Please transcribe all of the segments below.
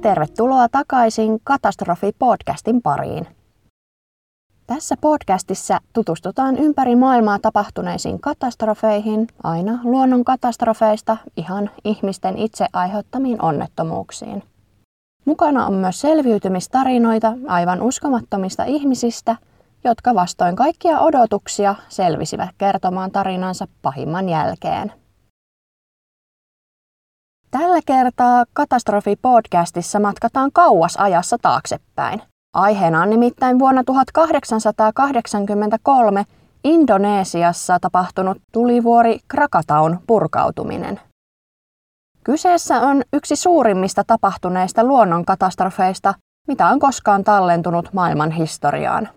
Tervetuloa takaisin Katastrofi-podcastin pariin. Tässä podcastissa tutustutaan ympäri maailmaa tapahtuneisiin katastrofeihin, aina luonnon katastrofeista ihan ihmisten itse aiheuttamiin onnettomuuksiin. Mukana on myös selviytymistarinoita aivan uskomattomista ihmisistä, jotka vastoin kaikkia odotuksia selvisivät kertomaan tarinansa pahimman jälkeen. Tällä kertaa Katastrofi-podcastissa matkataan kauas ajassa taaksepäin. Aiheena on nimittäin vuonna 1883 Indonesiassa tapahtunut tulivuori Krakataun purkautuminen. Kyseessä on yksi suurimmista tapahtuneista luonnonkatastrofeista, mitä on koskaan tallentunut maailman historiaan.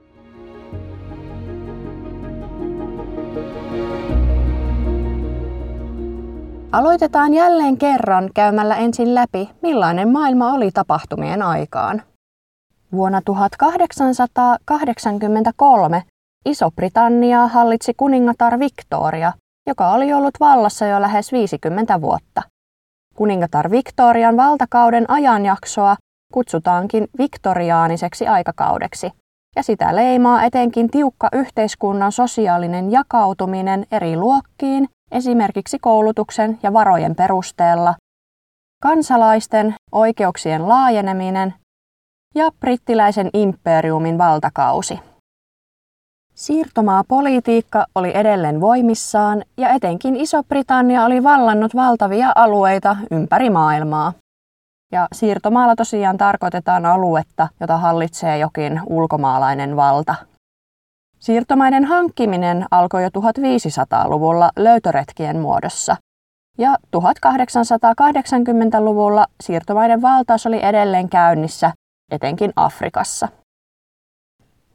Aloitetaan jälleen kerran käymällä ensin läpi, millainen maailma oli tapahtumien aikaan. Vuonna 1883 Iso-Britanniaa hallitsi kuningatar Victoria, joka oli ollut vallassa jo lähes 50 vuotta. Kuningatar Victorian valtakauden ajanjaksoa kutsutaankin viktoriaaniseksi aikakaudeksi, ja sitä leimaa etenkin tiukka yhteiskunnan sosiaalinen jakautuminen eri luokkiin, esimerkiksi koulutuksen ja varojen perusteella, kansalaisten oikeuksien laajeneminen ja brittiläisen imperiumin valtakausi. Siirtomaapolitiikka oli edelleen voimissaan ja etenkin Iso-Britannia oli vallannut valtavia alueita ympäri maailmaa. Ja siirtomaalla tosiaan tarkoitetaan aluetta, jota hallitsee jokin ulkomaalainen valta. Siirtomaiden hankkiminen alkoi jo 1500-luvulla löytöretkien muodossa. Ja 1880-luvulla siirtomaiden valtaus oli edelleen käynnissä, etenkin Afrikassa.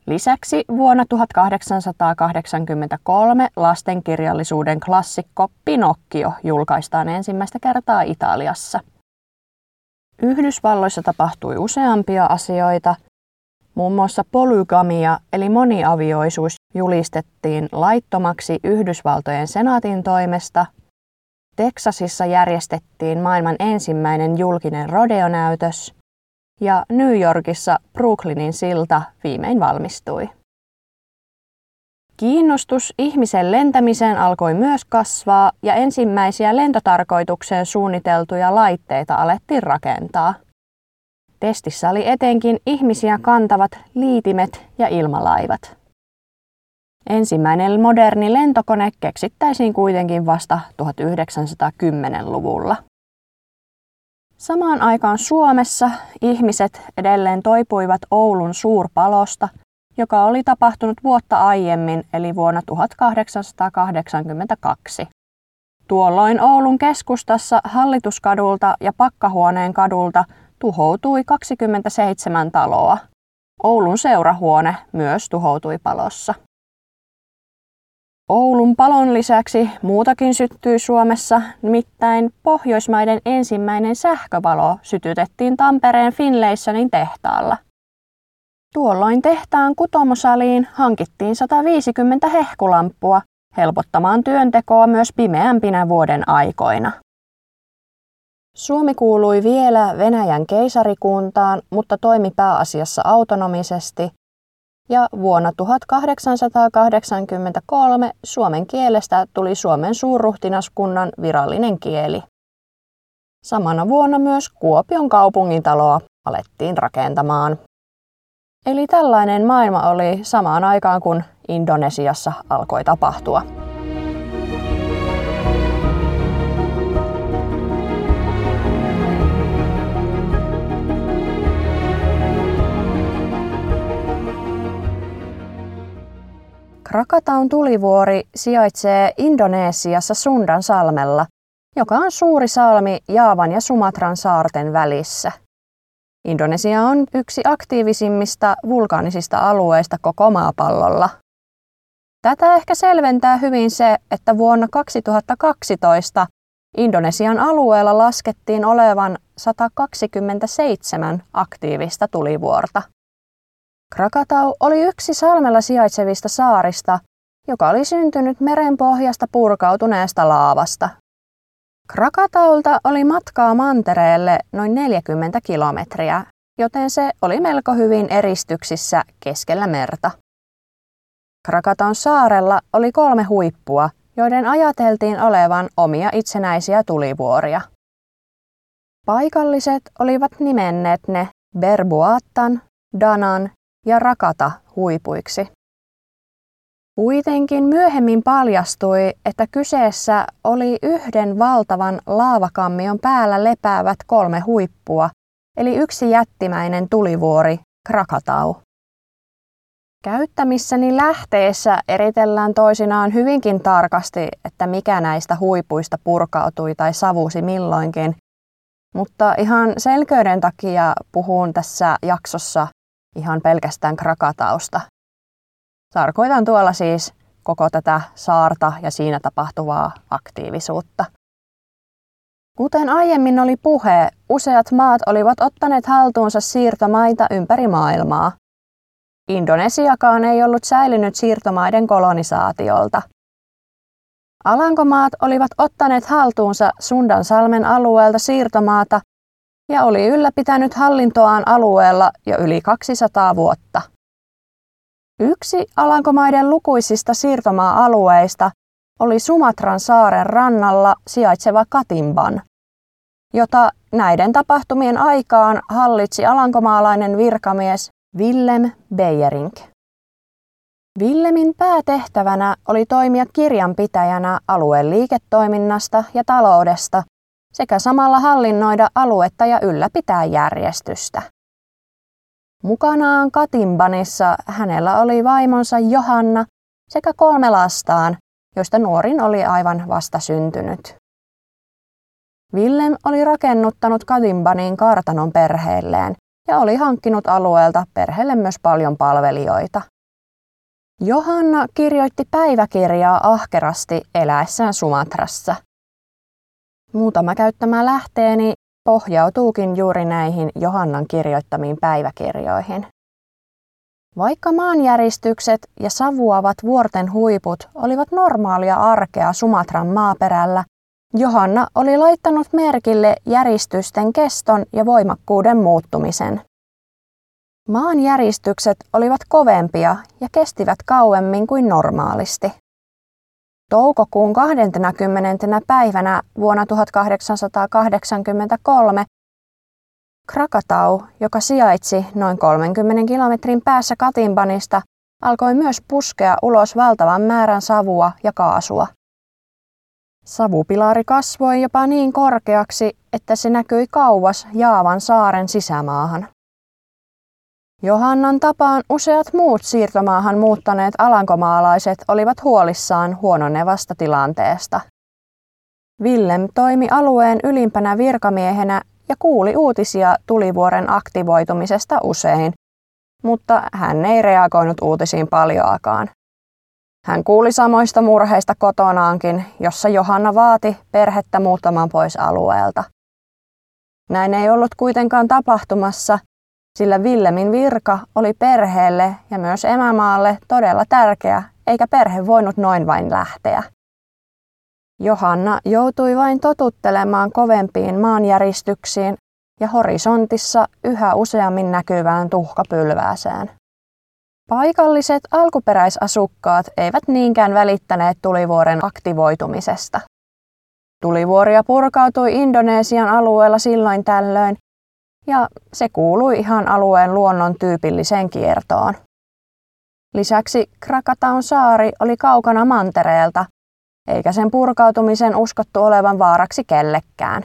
Lisäksi vuonna 1883 lastenkirjallisuuden klassikko Pinocchio julkaistaan ensimmäistä kertaa Italiassa. Yhdysvalloissa tapahtui useampia asioita. Muun muassa polygamia eli moniavioisuus julistettiin laittomaksi Yhdysvaltojen senaatin toimesta. Teksasissa järjestettiin maailman ensimmäinen julkinen rodeonäytös ja New Yorkissa Brooklynin silta viimein valmistui. Kiinnostus ihmisen lentämiseen alkoi myös kasvaa ja ensimmäisiä lentotarkoitukseen suunniteltuja laitteita alettiin rakentaa. Testissä oli etenkin ihmisiä kantavat liitimet ja ilmalaivat. Ensimmäinen moderni lentokone keksittäisiin kuitenkin vasta 1910-luvulla. Samaan aikaan Suomessa ihmiset edelleen toipuivat Oulun suurpalosta, joka oli tapahtunut vuotta aiemmin eli vuonna 1882. Tuolloin Oulun keskustassa Hallituskadulta ja Pakkahuoneen kadulta tuhoutui 27 taloa. Oulun seurahuone myös tuhoutui palossa. Oulun palon lisäksi muutakin syttyi Suomessa, nimittäin Pohjoismaiden ensimmäinen sähköpalo sytytettiin Tampereen Finlaysonin tehtaalla. Tuolloin tehtaan kutomosaliin hankittiin 150 hehkulamppua helpottamaan työntekoa myös pimeämpinä vuoden aikoina. Suomi kuului vielä Venäjän keisarikuntaan, mutta toimi pääasiassa autonomisesti ja vuonna 1883 suomen kielestä tuli Suomen suurruhtinaskunnan virallinen kieli. Samana vuonna myös Kuopion kaupungintaloa alettiin rakentamaan. Eli tällainen maailma oli samaan aikaan, kun Indonesiassa alkoi tapahtua. Krakataun tulivuori sijaitsee Indonesiassa Sundan salmella, joka on suuri salmi Jaavan ja Sumatran saarten välissä. Indonesia on yksi aktiivisimmista vulkaanisista alueista koko maapallolla. Tätä ehkä selventää hyvin se, että vuonna 2012 Indonesian alueella laskettiin olevan 127 aktiivista tulivuorta. Krakatau oli yksi salmella sijaitsevista saarista, joka oli syntynyt merenpohjasta purkautuneesta laavasta. Krakataulta oli matkaa mantereelle noin 40 kilometriä, joten se oli melko hyvin eristyksissä keskellä merta. Krakataun saarella oli kolme huippua, joiden ajateltiin olevan omia itsenäisiä tulivuoria. Paikalliset olivat nimenneet ne Berbuattan, Danan ja Rakata huipuiksi. Kuitenkin myöhemmin paljastui, että kyseessä oli yhden valtavan laavakammion päällä lepäävät kolme huippua, eli yksi jättimäinen tulivuori, Krakatau. Käyttämissäni lähteessä eritellään toisinaan hyvinkin tarkasti, että mikä näistä huipuista purkautui tai savusi milloinkin, mutta ihan selkeyden takia puhun tässä jaksossa ihan pelkästään Krakatausta. Tarkoitan tuolla siis koko tätä saarta ja siinä tapahtuvaa aktiivisuutta. Kuten aiemmin oli puhe, useat maat olivat ottaneet haltuunsa siirtomaita ympäri maailmaa. Indonesiakaan ei ollut säilynyt siirtomaiden kolonisaatiolta. Alankomaat olivat ottaneet haltuunsa Sundansalmen alueelta siirtomaata ja oli ylläpitänyt hallintoaan alueella jo yli 200 vuotta. Yksi Alankomaiden lukuisista siirtomaa-alueista oli Sumatran saaren rannalla sijaitseva Katimban, jota näiden tapahtumien aikaan hallitsi alankomaalainen virkamies Willem Beyerink. Villemin päätehtävänä oli toimia kirjanpitäjänä alueen liiketoiminnasta ja taloudesta sekä samalla hallinnoida aluetta ja ylläpitää järjestystä. Mukanaan Katimbanissa hänellä oli vaimonsa Johanna sekä kolme lastaan, joista nuorin oli aivan vasta syntynyt. Willem oli rakennuttanut Katimbaniin kartanon perheelleen ja oli hankkinut alueelta perheelle myös paljon palvelijoita. Johanna kirjoitti päiväkirjaa ahkerasti eläessään Sumatrassa. Muutama käyttämä lähteeni pohjautuukin juuri näihin Johannan kirjoittamiin päiväkirjoihin. Vaikka maanjäristykset ja savuavat vuorten huiput olivat normaalia arkea Sumatran maaperällä, Johanna oli laittanut merkille järistysten keston ja voimakkuuden muuttumisen. Maanjäristykset olivat kovempia ja kestivät kauemmin kuin normaalisti. Toukokuun 20. päivänä vuonna 1883 Krakatau, joka sijaitsi noin 30 kilometrin päässä Katimbanista, alkoi myös puskea ulos valtavan määrän savua ja kaasua. Savupilari kasvoi jopa niin korkeaksi, että se näkyi kauas Jaavan saaren sisämaahan. Johannan tapaan useat muut siirtomaahan muuttaneet alankomaalaiset olivat huolissaan huononevasta tilanteesta. Willem toimi alueen ylimpänä virkamiehenä ja kuuli uutisia tulivuoren aktivoitumisesta usein, mutta hän ei reagoinut uutisiin paljoakaan. Hän kuuli samoista murheista kotonaankin, jossa Johanna vaati perhettä muuttamaan pois alueelta. Näin ei ollut kuitenkaan tapahtumassa, sillä Villemin virka oli perheelle ja myös emämaalle todella tärkeä, eikä perhe voinut noin vain lähteä. Johanna joutui vain totuttelemaan kovempiin maanjäristyksiin ja horisontissa yhä useammin näkyvään tuhkapylvääseen. Paikalliset alkuperäisasukkaat eivät niinkään välittäneet tulivuoren aktivoitumisesta. Tulivuoria purkautui Indonesian alueella silloin tällöin, ja se kuului ihan alueen luonnon tyypilliseen kiertoon. Lisäksi Krakataun saari oli kaukana mantereelta, eikä sen purkautumisen uskottu olevan vaaraksi kellekään.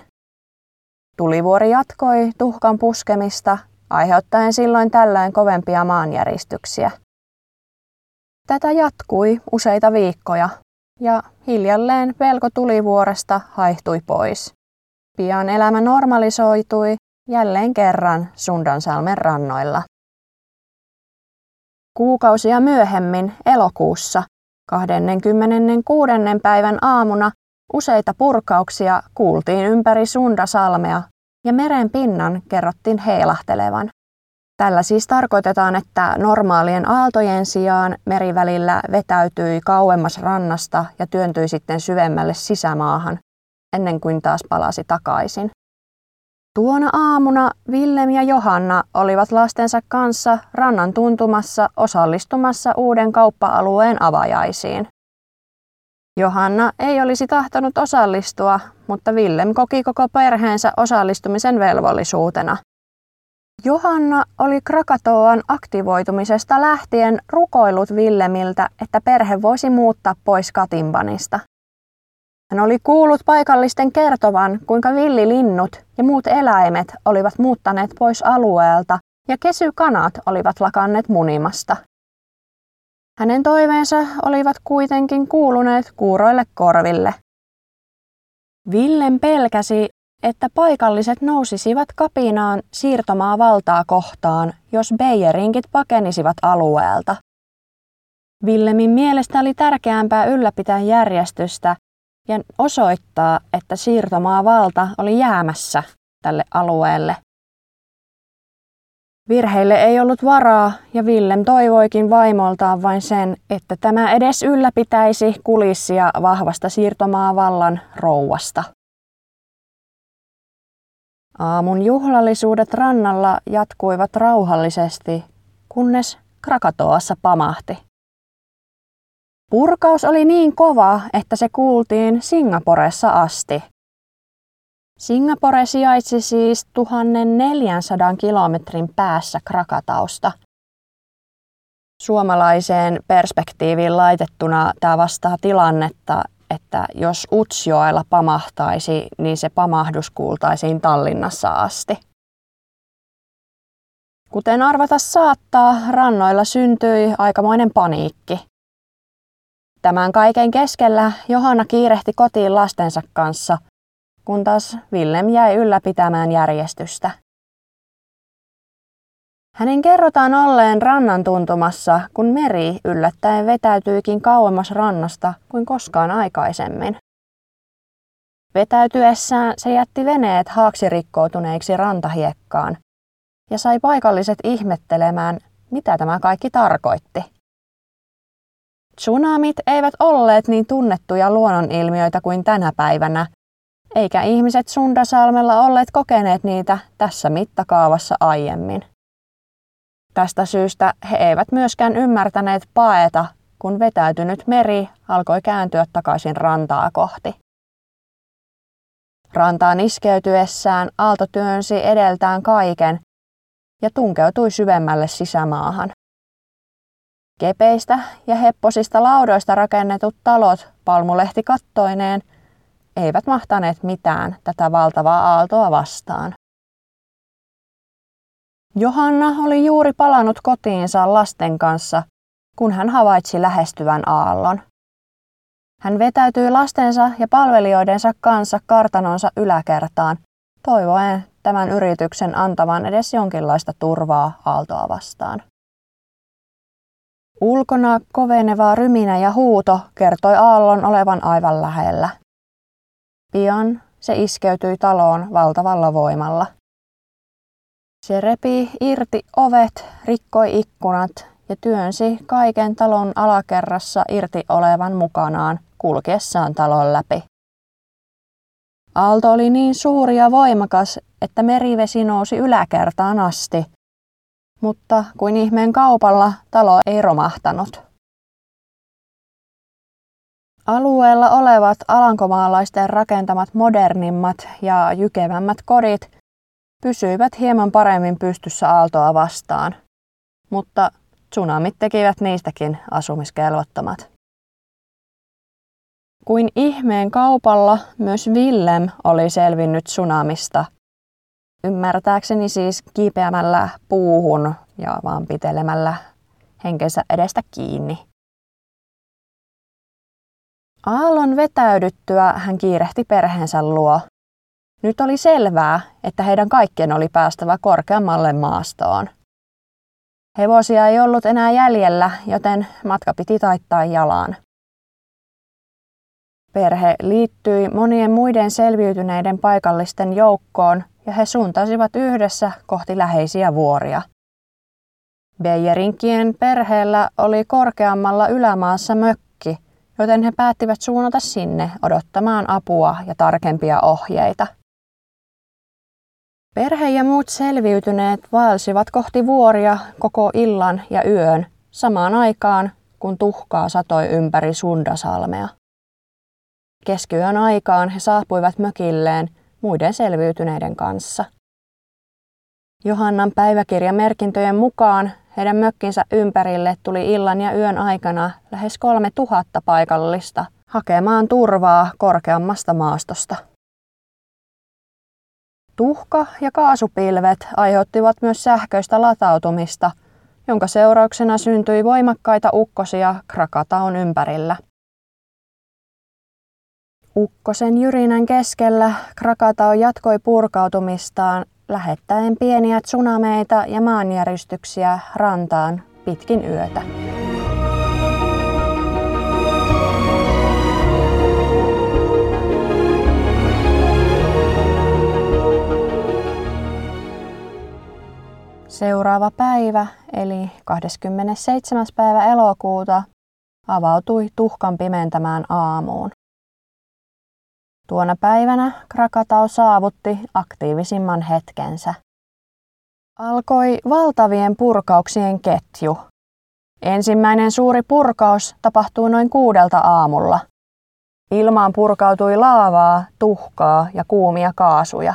Tulivuori jatkoi tuhkan puskemista, aiheuttaen silloin tällöin kovempia maanjäristyksiä. Tätä jatkui useita viikkoja, ja hiljalleen pelko tulivuoresta haihtui pois. Pian elämä normalisoitui jälleen kerran Sundansalmen rannoilla. Kuukausia myöhemmin, elokuussa, 26. päivän aamuna, useita purkauksia kuultiin ympäri Sundasalmea ja meren pinnan kerrottiin heilahtelevan. Tällä siis tarkoitetaan, että normaalien aaltojen sijaan merivälillä vetäytyi kauemmas rannasta ja työntyi sitten syvemmälle sisämaahan, ennen kuin taas palasi takaisin. Tuona aamuna Willem ja Johanna olivat lastensa kanssa rannan tuntumassa osallistumassa uuden kauppa-alueen avajaisiin. Johanna ei olisi tahtonut osallistua, mutta Willem koki koko perheensä osallistumisen velvollisuutena. Johanna oli Krakatoan aktivoitumisesta lähtien rukoillut Villemiltä, että perhe voisi muuttaa pois Katimbanista. Hän oli kuullut paikallisten kertovan, kuinka villilinnut ja muut eläimet olivat muuttaneet pois alueelta ja kesykanat olivat lakanneet munimasta. Hänen toiveensa olivat kuitenkin kuuluneet kuuroille korville. Villen pelkäsi, että paikalliset nousisivat kapinaan siirtomaa valtaa kohtaan, jos Beyerinkit pakenisivat alueelta. Villemin mielestä oli tärkeämpää ylläpitää järjestystä ja osoittaa, että siirtomaa valta oli jäämässä tälle alueelle. Virheille ei ollut varaa ja Willem toivoikin vaimoltaan vain sen, että tämä edes ylläpitäisi kulissia vahvasta siirtomaavallan rouvasta. Aamun juhlallisuudet rannalla jatkuivat rauhallisesti, kunnes Krakatoassa pamahti. Purkaus oli niin kova, että se kuultiin Singaporessa asti. Singapore sijaitsi siis 1400 kilometrin päässä Krakatausta. Suomalaiseen perspektiiviin laitettuna tämä vastaa tilannetta, että jos Utsjoella pamahtaisi, niin se pamahdus kuultaisiin Tallinnassa asti. Kuten arvata saattaa, rannoilla syntyi aikamoinen paniikki. Tämän kaiken keskellä Johanna kiirehti kotiin lastensa kanssa, kun taas Willem jäi ylläpitämään järjestystä. Hänen kerrotaan olleen rannan tuntumassa, kun meri yllättäen vetäytyikin kauemmas rannasta kuin koskaan aikaisemmin. Vetäytyessään se jätti veneet haaksirikkoutuneiksi rantahiekkaan ja sai paikalliset ihmettelemään, mitä tämä kaikki tarkoitti. Tsunamit eivät olleet niin tunnettuja luonnonilmiöitä kuin tänä päivänä, eikä ihmiset Sundasalmella olleet kokeneet niitä tässä mittakaavassa aiemmin. Tästä syystä he eivät myöskään ymmärtäneet paeta, kun vetäytynyt meri alkoi kääntyä takaisin rantaa kohti. Rantaan iskeytyessään aalto työnsi edeltään kaiken ja tunkeutui syvemmälle sisämaahan. Kepeistä ja hepposista laudoista rakennetut talot palmulehti kattoineen eivät mahtaneet mitään tätä valtavaa aaltoa vastaan. Johanna oli juuri palannut kotiinsa lasten kanssa, kun hän havaitsi lähestyvän aallon. Hän vetäytyi lastensa ja palvelijoidensa kanssa kartanonsa yläkertaan, toivoen tämän yrityksen antavan edes jonkinlaista turvaa aaltoa vastaan. Ulkona koveneva ryminä ja huuto kertoi aallon olevan aivan lähellä. Pian se iskeytyi taloon valtavalla voimalla. Se repi irti ovet, rikkoi ikkunat ja työnsi kaiken talon alakerrassa irti olevan mukanaan kulkiessaan talon läpi. Aalto oli niin suuri ja voimakas, että merivesi nousi yläkertaan asti – mutta kuin ihmeen kaupalla talo ei romahtanut. Alueella olevat alankomaalaisten rakentamat modernimmat ja jykevämmät kodit pysyivät hieman paremmin pystyssä aaltoa vastaan, mutta tsunamit tekivät niistäkin asumiskelvottomat. Kuin ihmeen kaupalla myös Willem oli selvinnyt tsunamista – Ymmärtääkseni siis kiipeämällä puuhun ja vaan pitelemällä henkensä edestä kiinni. Aallon vetäydyttyä hän kiirehti perheensä luo. Nyt oli selvää, että heidän kaikkien oli päästävä korkeammalle maastoon. Hevosia ei ollut enää jäljellä, joten matka piti taittaa jalaan. Perhe liittyi monien muiden selviytyneiden paikallisten joukkoon ja he suuntasivat yhdessä kohti läheisiä vuoria. Beijerinkien perheellä oli korkeammalla ylämaassa mökki, joten he päättivät suunnata sinne odottamaan apua ja tarkempia ohjeita. Perhe ja muut selviytyneet vaelsivat kohti vuoria koko illan ja yön samaan aikaan, kun tuhkaa satoi ympäri Sundasalmea. Keskiyön aikaan he saapuivat mökilleen muiden selviytyneiden kanssa. Johannan päiväkirjamerkintöjen mukaan heidän mökkinsä ympärille tuli illan ja yön aikana lähes kolme tuhatta paikallista hakemaan turvaa korkeammasta maastosta. Tuhka ja kaasupilvet aiheuttivat myös sähköistä latautumista, jonka seurauksena syntyi voimakkaita ukkosia Krakataun ympärillä. Ukkosen jyrinän keskellä Krakatau jatkoi purkautumistaan lähettäen pieniä tsunameita ja maanjäristyksiä rantaan pitkin yötä. Seuraava päivä, eli 27. päivä elokuuta, avautui tuhkan pimentämään aamuun. Tuona päivänä Krakatau saavutti aktiivisimman hetkensä. Alkoi valtavien purkauksien ketju. Ensimmäinen suuri purkaus tapahtui noin kuudelta aamulla. Ilmaan purkautui laavaa, tuhkaa ja kuumia kaasuja.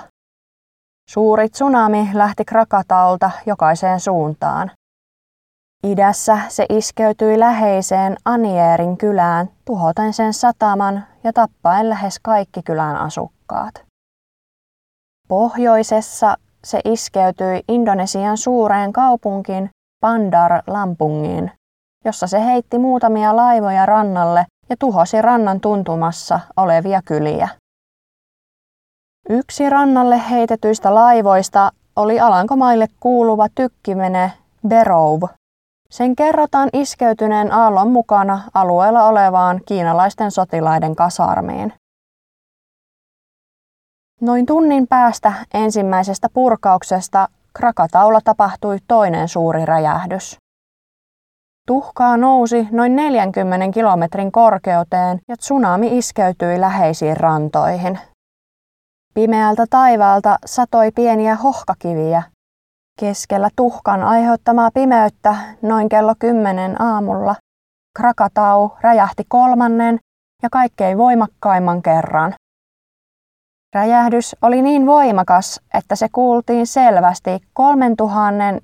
Suuri tsunami lähti Krakataulta jokaiseen suuntaan. Idässä se iskeytyi läheiseen Anierin kylään, tuhoten sen sataman ja tappaen lähes kaikki kylän asukkaat. Pohjoisessa se iskeytyi Indonesian suureen kaupunkiin Bandar Lampungiin, jossa se heitti muutamia laivoja rannalle ja tuhosi rannan tuntumassa olevia kyliä. Yksi rannalle heitetyistä laivoista oli Alankomaille kuuluva tykkimene Berov, sen kerrotaan iskeytyneen aallon mukana alueella olevaan kiinalaisten sotilaiden kasarmiin. Noin tunnin päästä ensimmäisestä purkauksesta Krakataulla tapahtui toinen suuri räjähdys. Tuhkaa nousi noin 40 kilometrin korkeuteen ja tsunami iskeytyi läheisiin rantoihin. Pimeältä taivaalta satoi pieniä hohkakiviä, Keskellä tuhkan aiheuttamaa pimeyttä noin kello kymmenen aamulla Krakatau räjähti kolmannen ja kaikkein voimakkaimman kerran. Räjähdys oli niin voimakas, että se kuultiin selvästi 3000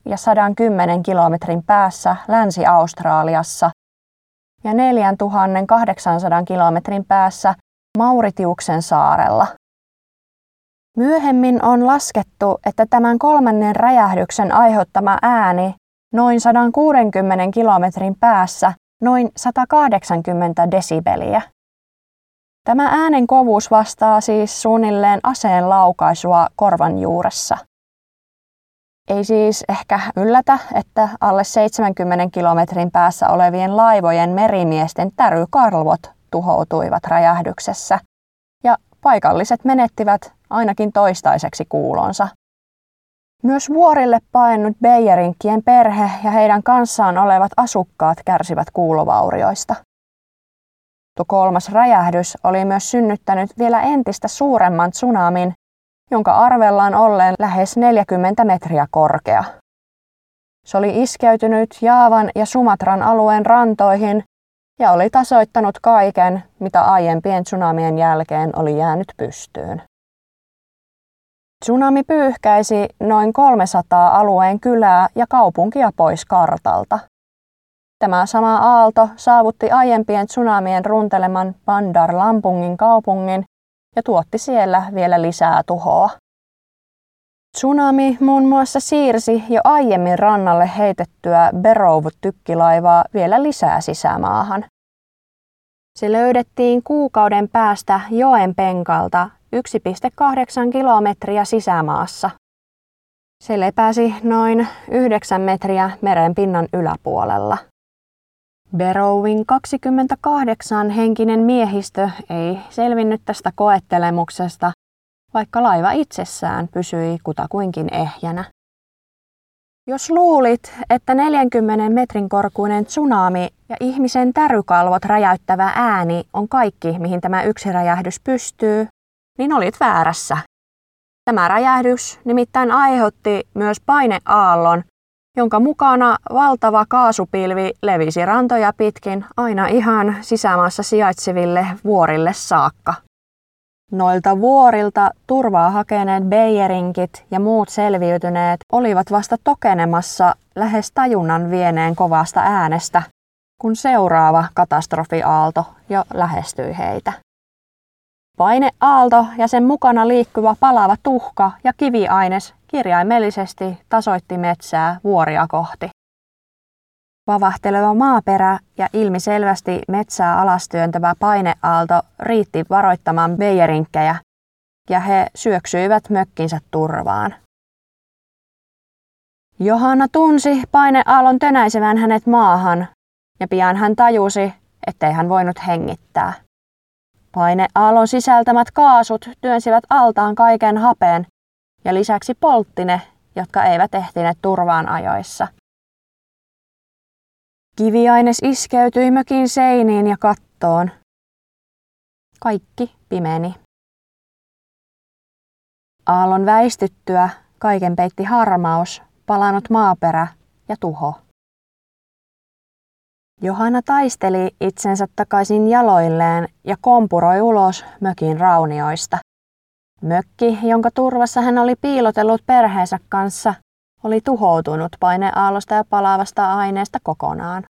ja 110 kilometrin päässä Länsi-Australiassa ja 4800 kilometrin päässä Mauritiuksen saarella. Myöhemmin on laskettu, että tämän kolmannen räjähdyksen aiheuttama ääni noin 160 kilometrin päässä noin 180 desibeliä. Tämä äänen kovuus vastaa siis suunnilleen aseen laukaisua korvan juuressa. Ei siis ehkä yllätä, että alle 70 kilometrin päässä olevien laivojen merimiesten tärykarvot tuhoutuivat räjähdyksessä – paikalliset menettivät ainakin toistaiseksi kuulonsa. Myös vuorille paennut Beijerinkkien perhe ja heidän kanssaan olevat asukkaat kärsivät kuulovaurioista. Kolmas räjähdys oli myös synnyttänyt vielä entistä suuremman tsunamin, jonka arvellaan olleen lähes 40 metriä korkea. Se oli iskeytynyt Jaavan ja Sumatran alueen rantoihin ja oli tasoittanut kaiken, mitä aiempien tsunamien jälkeen oli jäänyt pystyyn. Tsunami pyyhkäisi noin 300 alueen kylää ja kaupunkia pois kartalta. Tämä sama aalto saavutti aiempien tsunamien runteleman Bandar Lampungin kaupungin ja tuotti siellä vielä lisää tuhoa. Tsunami muun muassa siirsi jo aiemmin rannalle heitettyä Berov-tykkilaivaa vielä lisää sisämaahan. Se löydettiin kuukauden päästä joen penkalta 1,8 kilometriä sisämaassa. Se lepäsi noin 9 metriä merenpinnan yläpuolella. Berowin 28 henkinen miehistö ei selvinnyt tästä koettelemuksesta, vaikka laiva itsessään pysyi kutakuinkin ehjänä. Jos luulit, että 40 metrin korkuinen tsunami ja ihmisen tärykalvot räjäyttävä ääni on kaikki, mihin tämä yksi räjähdys pystyy, niin olit väärässä. Tämä räjähdys nimittäin aiheutti myös paineaallon, jonka mukana valtava kaasupilvi levisi rantoja pitkin aina ihan sisämaassa sijaitseville vuorille saakka. Noilta vuorilta turvaa hakeneet Beyerinkit ja muut selviytyneet olivat vasta tokenemassa lähes tajunnan vieneen kovasta äänestä, kun seuraava katastrofiaalto jo lähestyi heitä. Paineaalto ja sen mukana liikkuva palava tuhka ja kiviaines kirjaimellisesti tasoitti metsää vuoria kohti. Vavahteleva maaperä ja ilmiselvästi metsää alastyöntävä paineaalto riitti varoittamaan beijerinkkejä, ja he syöksyivät mökkinsä turvaan. Johanna tunsi paineaallon tönäisevän hänet maahan, ja pian hän tajusi, ettei hän voinut hengittää. Paineaallon sisältämät kaasut työnsivät altaan kaiken hapeen, ja lisäksi poltti ne, jotka eivät ehtineet turvaan ajoissa – Kiviaines iskeytyi mökin seiniin ja kattoon. Kaikki pimeni. Aallon väistyttyä kaiken peitti harmaus, palanut maaperä ja tuho. Johanna taisteli itsensä takaisin jaloilleen ja kompuroi ulos mökin raunioista. Mökki, jonka turvassa hän oli piilotellut perheensä kanssa, oli tuhoutunut paineaallosta ja palavasta aineesta kokonaan.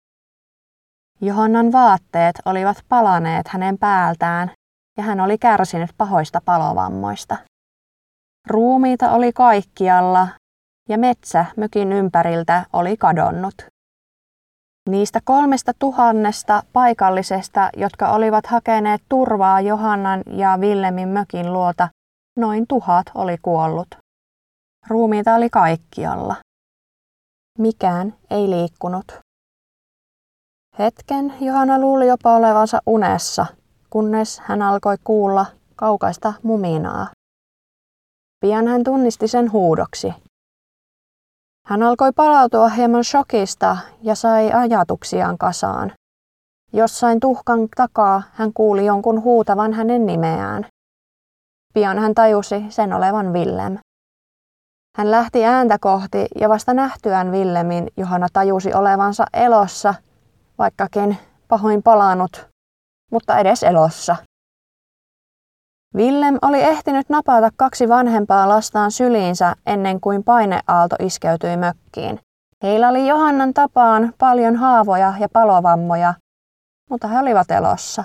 Johannan vaatteet olivat palaneet hänen päältään ja hän oli kärsinyt pahoista palovammoista. Ruumiita oli kaikkialla ja metsä mökin ympäriltä oli kadonnut. Niistä kolmesta tuhannesta paikallisesta, jotka olivat hakeneet turvaa Johannan ja Villemin mökin luota, noin tuhat oli kuollut. Ruumiita oli kaikkialla. Mikään ei liikkunut. Hetken Johanna luuli jopa olevansa unessa, kunnes hän alkoi kuulla kaukaista muminaa. Pian hän tunnisti sen huudoksi. Hän alkoi palautua hieman shokista ja sai ajatuksiaan kasaan. Jossain tuhkan takaa hän kuuli jonkun huutavan hänen nimeään. Pian hän tajusi sen olevan Villem. Hän lähti ääntä kohti ja vasta nähtyään Villemin Johanna tajusi olevansa elossa, vaikkakin pahoin palannut, mutta edes elossa. Willem oli ehtinyt napata kaksi vanhempaa lastaan syliinsä ennen kuin paineaalto iskeytyi mökkiin. Heillä oli Johannan tapaan paljon haavoja ja palovammoja, mutta he olivat elossa.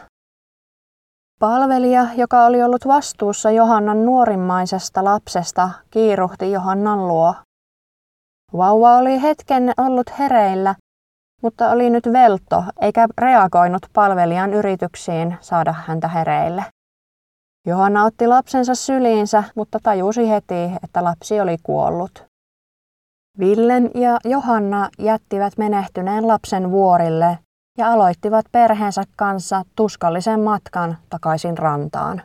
Palvelija, joka oli ollut vastuussa Johannan nuorimmaisesta lapsesta, kiiruhti Johannan luo. Vauva oli hetken ollut hereillä, mutta oli nyt velto eikä reagoinut palvelijan yrityksiin saada häntä hereille. Johanna otti lapsensa syliinsä, mutta tajusi heti, että lapsi oli kuollut. Villen ja Johanna jättivät menehtyneen lapsen vuorille ja aloittivat perheensä kanssa tuskallisen matkan takaisin rantaan.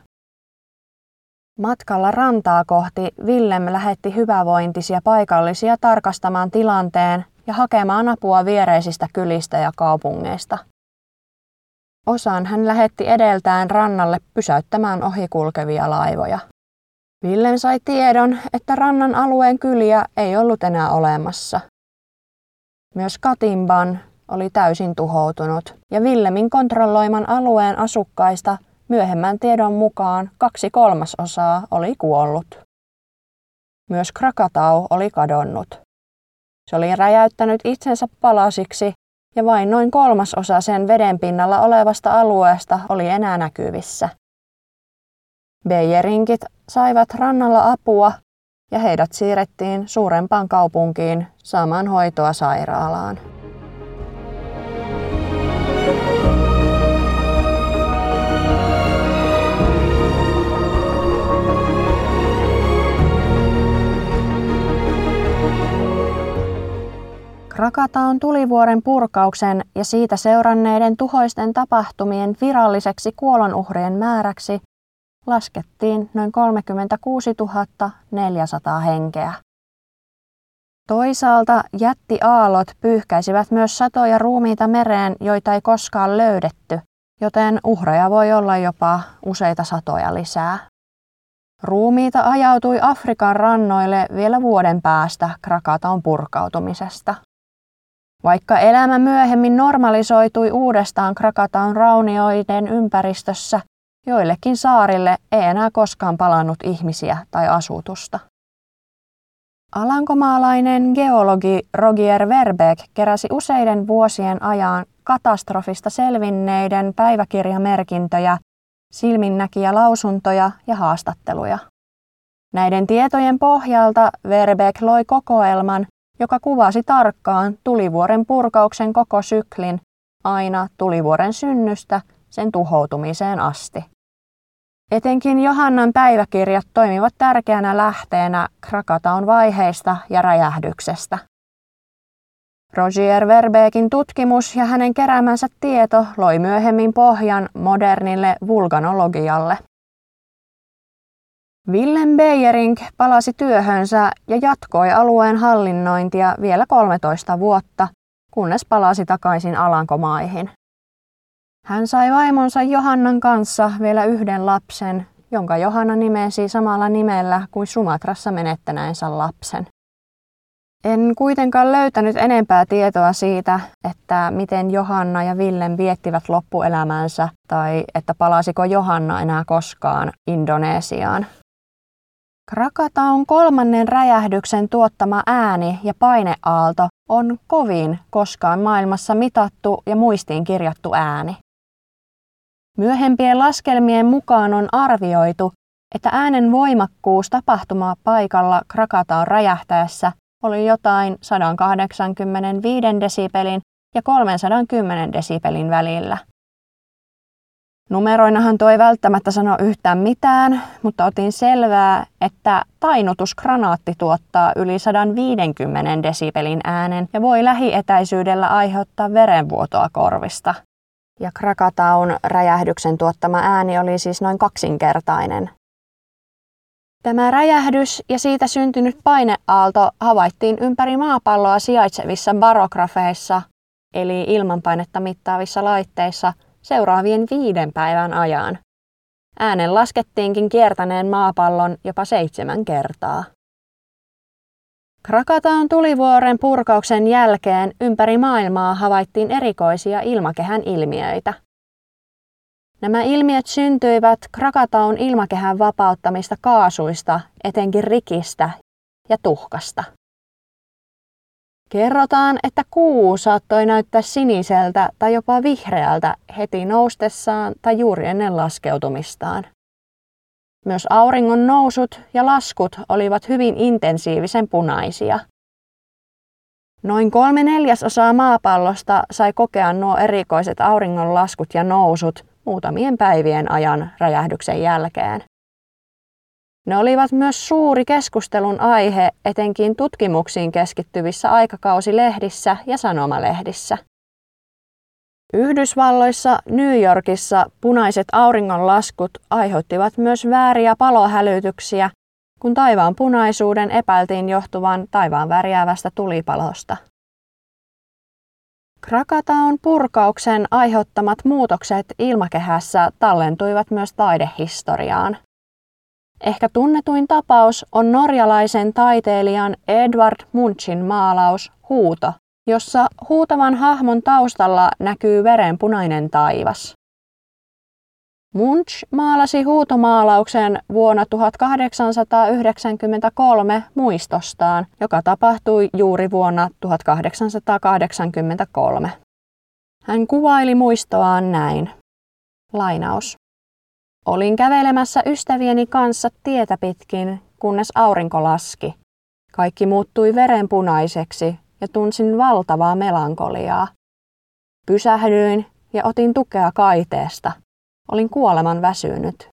Matkalla rantaa kohti Villem lähetti hyvävointisia paikallisia tarkastamaan tilanteen ja hakemaan apua viereisistä kylistä ja kaupungeista. Osaan hän lähetti edeltään rannalle pysäyttämään ohikulkevia laivoja. Villem sai tiedon, että rannan alueen kyliä ei ollut enää olemassa. Myös Katimban oli täysin tuhoutunut ja Villemin kontrolloiman alueen asukkaista myöhemmän tiedon mukaan kaksi kolmasosaa oli kuollut. Myös Krakatau oli kadonnut. Se oli räjäyttänyt itsensä palasiksi ja vain noin kolmasosa sen vedenpinnalla olevasta alueesta oli enää näkyvissä. Beijerinkit saivat rannalla apua ja heidät siirrettiin suurempaan kaupunkiin saamaan hoitoa sairaalaan. Krakataun tulivuoren purkauksen ja siitä seuranneiden tuhoisten tapahtumien viralliseksi kuolonuhrien määräksi laskettiin noin 36 400 henkeä. Toisaalta jättiaalot pyyhkäisivät myös satoja ruumiita mereen, joita ei koskaan löydetty, joten uhreja voi olla jopa useita satoja lisää. Ruumiita ajautui Afrikan rannoille vielä vuoden päästä Krakataun purkautumisesta. Vaikka elämä myöhemmin normalisoitui uudestaan Krakataun raunioiden ympäristössä, joillekin saarille ei enää koskaan palannut ihmisiä tai asutusta. Alankomaalainen geologi Roger Verbeek keräsi useiden vuosien ajan katastrofista selvinneiden päiväkirjamerkintöjä, silminnäkiä lausuntoja ja haastatteluja. Näiden tietojen pohjalta Verbeek loi kokoelman, joka kuvasi tarkkaan tulivuoren purkauksen koko syklin aina tulivuoren synnystä sen tuhoutumiseen asti. Etenkin Johannan päiväkirjat toimivat tärkeänä lähteenä Krakataun vaiheista ja räjähdyksestä. Roger Verbeekin tutkimus ja hänen keräämänsä tieto loi myöhemmin pohjan modernille vulkanologialle. Willem Beyering palasi työhönsä ja jatkoi alueen hallinnointia vielä 13 vuotta, kunnes palasi takaisin Alankomaihin. Hän sai vaimonsa Johannan kanssa vielä yhden lapsen, jonka Johanna nimesi samalla nimellä kuin Sumatrassa menettänäensä lapsen. En kuitenkaan löytänyt enempää tietoa siitä, että miten Johanna ja Villen viettivät loppuelämänsä tai että palasiko Johanna enää koskaan Indonesiaan. Krakataun kolmannen räjähdyksen tuottama ääni ja paineaalto on kovin koskaan maailmassa mitattu ja muistiin kirjattu ääni. Myöhempien laskelmien mukaan on arvioitu, että äänen voimakkuus tapahtumaa paikalla Krakataun räjähtäessä oli jotain 185 desibelin ja 310 desibelin välillä. Numeroinahan toi välttämättä sano yhtään mitään, mutta otin selvää, että tainutusgranaatti tuottaa yli 150 desibelin äänen ja voi lähietäisyydellä aiheuttaa verenvuotoa korvista. Ja Krakataun räjähdyksen tuottama ääni oli siis noin kaksinkertainen. Tämä räjähdys ja siitä syntynyt paineaalto havaittiin ympäri maapalloa sijaitsevissa barografeissa, eli ilmanpainetta mittaavissa laitteissa, seuraavien viiden päivän ajan. Äänen laskettiinkin kiertäneen maapallon jopa seitsemän kertaa. Krakataun tulivuoren purkauksen jälkeen ympäri maailmaa havaittiin erikoisia ilmakehän ilmiöitä. Nämä ilmiöt syntyivät Krakataun ilmakehän vapauttamista kaasuista, etenkin rikistä ja tuhkasta. Kerrotaan, että kuu saattoi näyttää siniseltä tai jopa vihreältä heti noustessaan tai juuri ennen laskeutumistaan. Myös auringon nousut ja laskut olivat hyvin intensiivisen punaisia. Noin kolme neljäsosaa maapallosta sai kokea nuo erikoiset auringon laskut ja nousut muutamien päivien ajan räjähdyksen jälkeen. Ne olivat myös suuri keskustelun aihe etenkin tutkimuksiin keskittyvissä aikakausilehdissä ja sanomalehdissä. Yhdysvalloissa New Yorkissa punaiset auringonlaskut aiheuttivat myös vääriä palohälytyksiä, kun taivaan punaisuuden epäiltiin johtuvan taivaan värjäävästä tulipalosta. Krakataun purkauksen aiheuttamat muutokset ilmakehässä tallentuivat myös taidehistoriaan. Ehkä tunnetuin tapaus on norjalaisen taiteilijan Edward Munchin maalaus Huuto, jossa huutavan hahmon taustalla näkyy verenpunainen taivas. Munch maalasi huutomaalauksen vuonna 1893 muistostaan, joka tapahtui juuri vuonna 1883. Hän kuvaili muistoaan näin. Lainaus. Olin kävelemässä ystävieni kanssa tietä pitkin, kunnes aurinko laski. Kaikki muuttui verenpunaiseksi ja tunsin valtavaa melankoliaa. Pysähdyin ja otin tukea kaiteesta. Olin kuoleman väsynyt.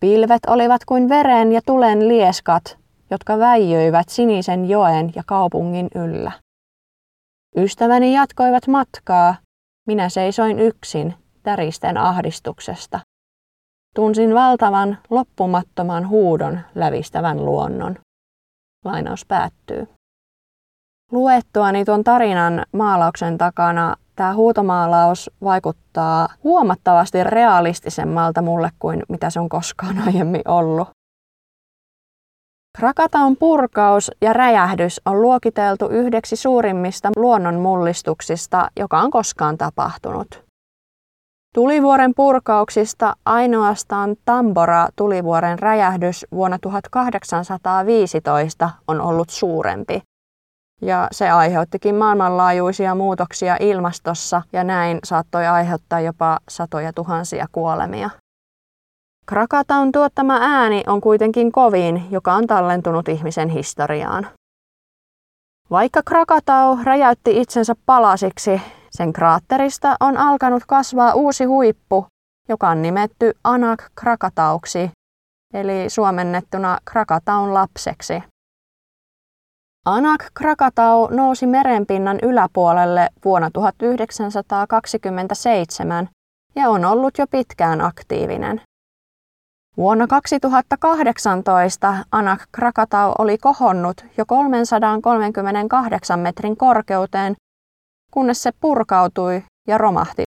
Pilvet olivat kuin veren ja tulen lieskat, jotka väijyivät sinisen joen ja kaupungin yllä. Ystäväni jatkoivat matkaa. Minä seisoin yksin, täristen ahdistuksesta. Tunsin valtavan, loppumattoman huudon lävistävän luonnon. Lainaus päättyy. Luettuani tuon tarinan maalauksen takana tämä huutomaalaus vaikuttaa huomattavasti realistisemmalta mulle kuin mitä se on koskaan aiemmin ollut. Krakataun purkaus ja räjähdys on luokiteltu yhdeksi suurimmista luonnonmullistuksista, joka on koskaan tapahtunut. Tulivuoren purkauksista ainoastaan Tambora tulivuoren räjähdys vuonna 1815 on ollut suurempi. Ja se aiheuttikin maailmanlaajuisia muutoksia ilmastossa ja näin saattoi aiheuttaa jopa satoja tuhansia kuolemia. Krakataun tuottama ääni on kuitenkin kovin, joka on tallentunut ihmisen historiaan. Vaikka Krakatau räjäytti itsensä palasiksi, sen kraatterista on alkanut kasvaa uusi huippu, joka on nimetty Anak Krakatauksi, eli suomennettuna Krakataun lapseksi. Anak Krakatau nousi merenpinnan yläpuolelle vuonna 1927 ja on ollut jo pitkään aktiivinen. Vuonna 2018 Anak Krakatau oli kohonnut jo 338 metrin korkeuteen, kunnes se purkautui ja romahti.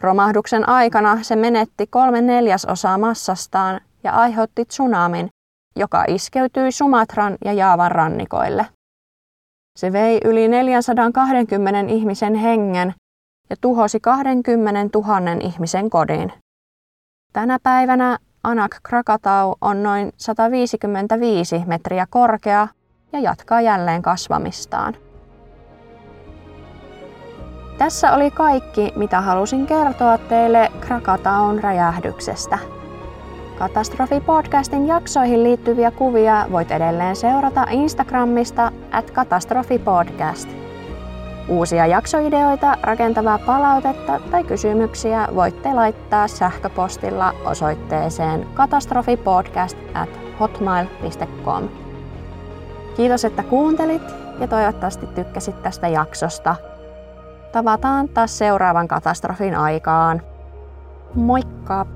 Romahduksen aikana se menetti kolme neljäsosaa massastaan ja aiheutti tsunamin, joka iskeytyi Sumatran ja Jaavan rannikoille. Se vei yli 420 ihmisen hengen ja tuhosi 20 000 ihmisen kodin. Tänä päivänä Anak Krakatau on noin 155 metriä korkea ja jatkaa jälleen kasvamistaan. Tässä oli kaikki, mitä halusin kertoa teille Krakataun räjähdyksestä. Katastrofi-podcastin jaksoihin liittyviä kuvia voit edelleen seurata Instagramista at katastrofipodcast. Uusia jaksoideoita, rakentavaa palautetta tai kysymyksiä voitte laittaa sähköpostilla osoitteeseen katastrofipodcast at hotmail.com. Kiitos, että kuuntelit ja toivottavasti tykkäsit tästä jaksosta. Tavataan taas seuraavan katastrofin aikaan. Moikka!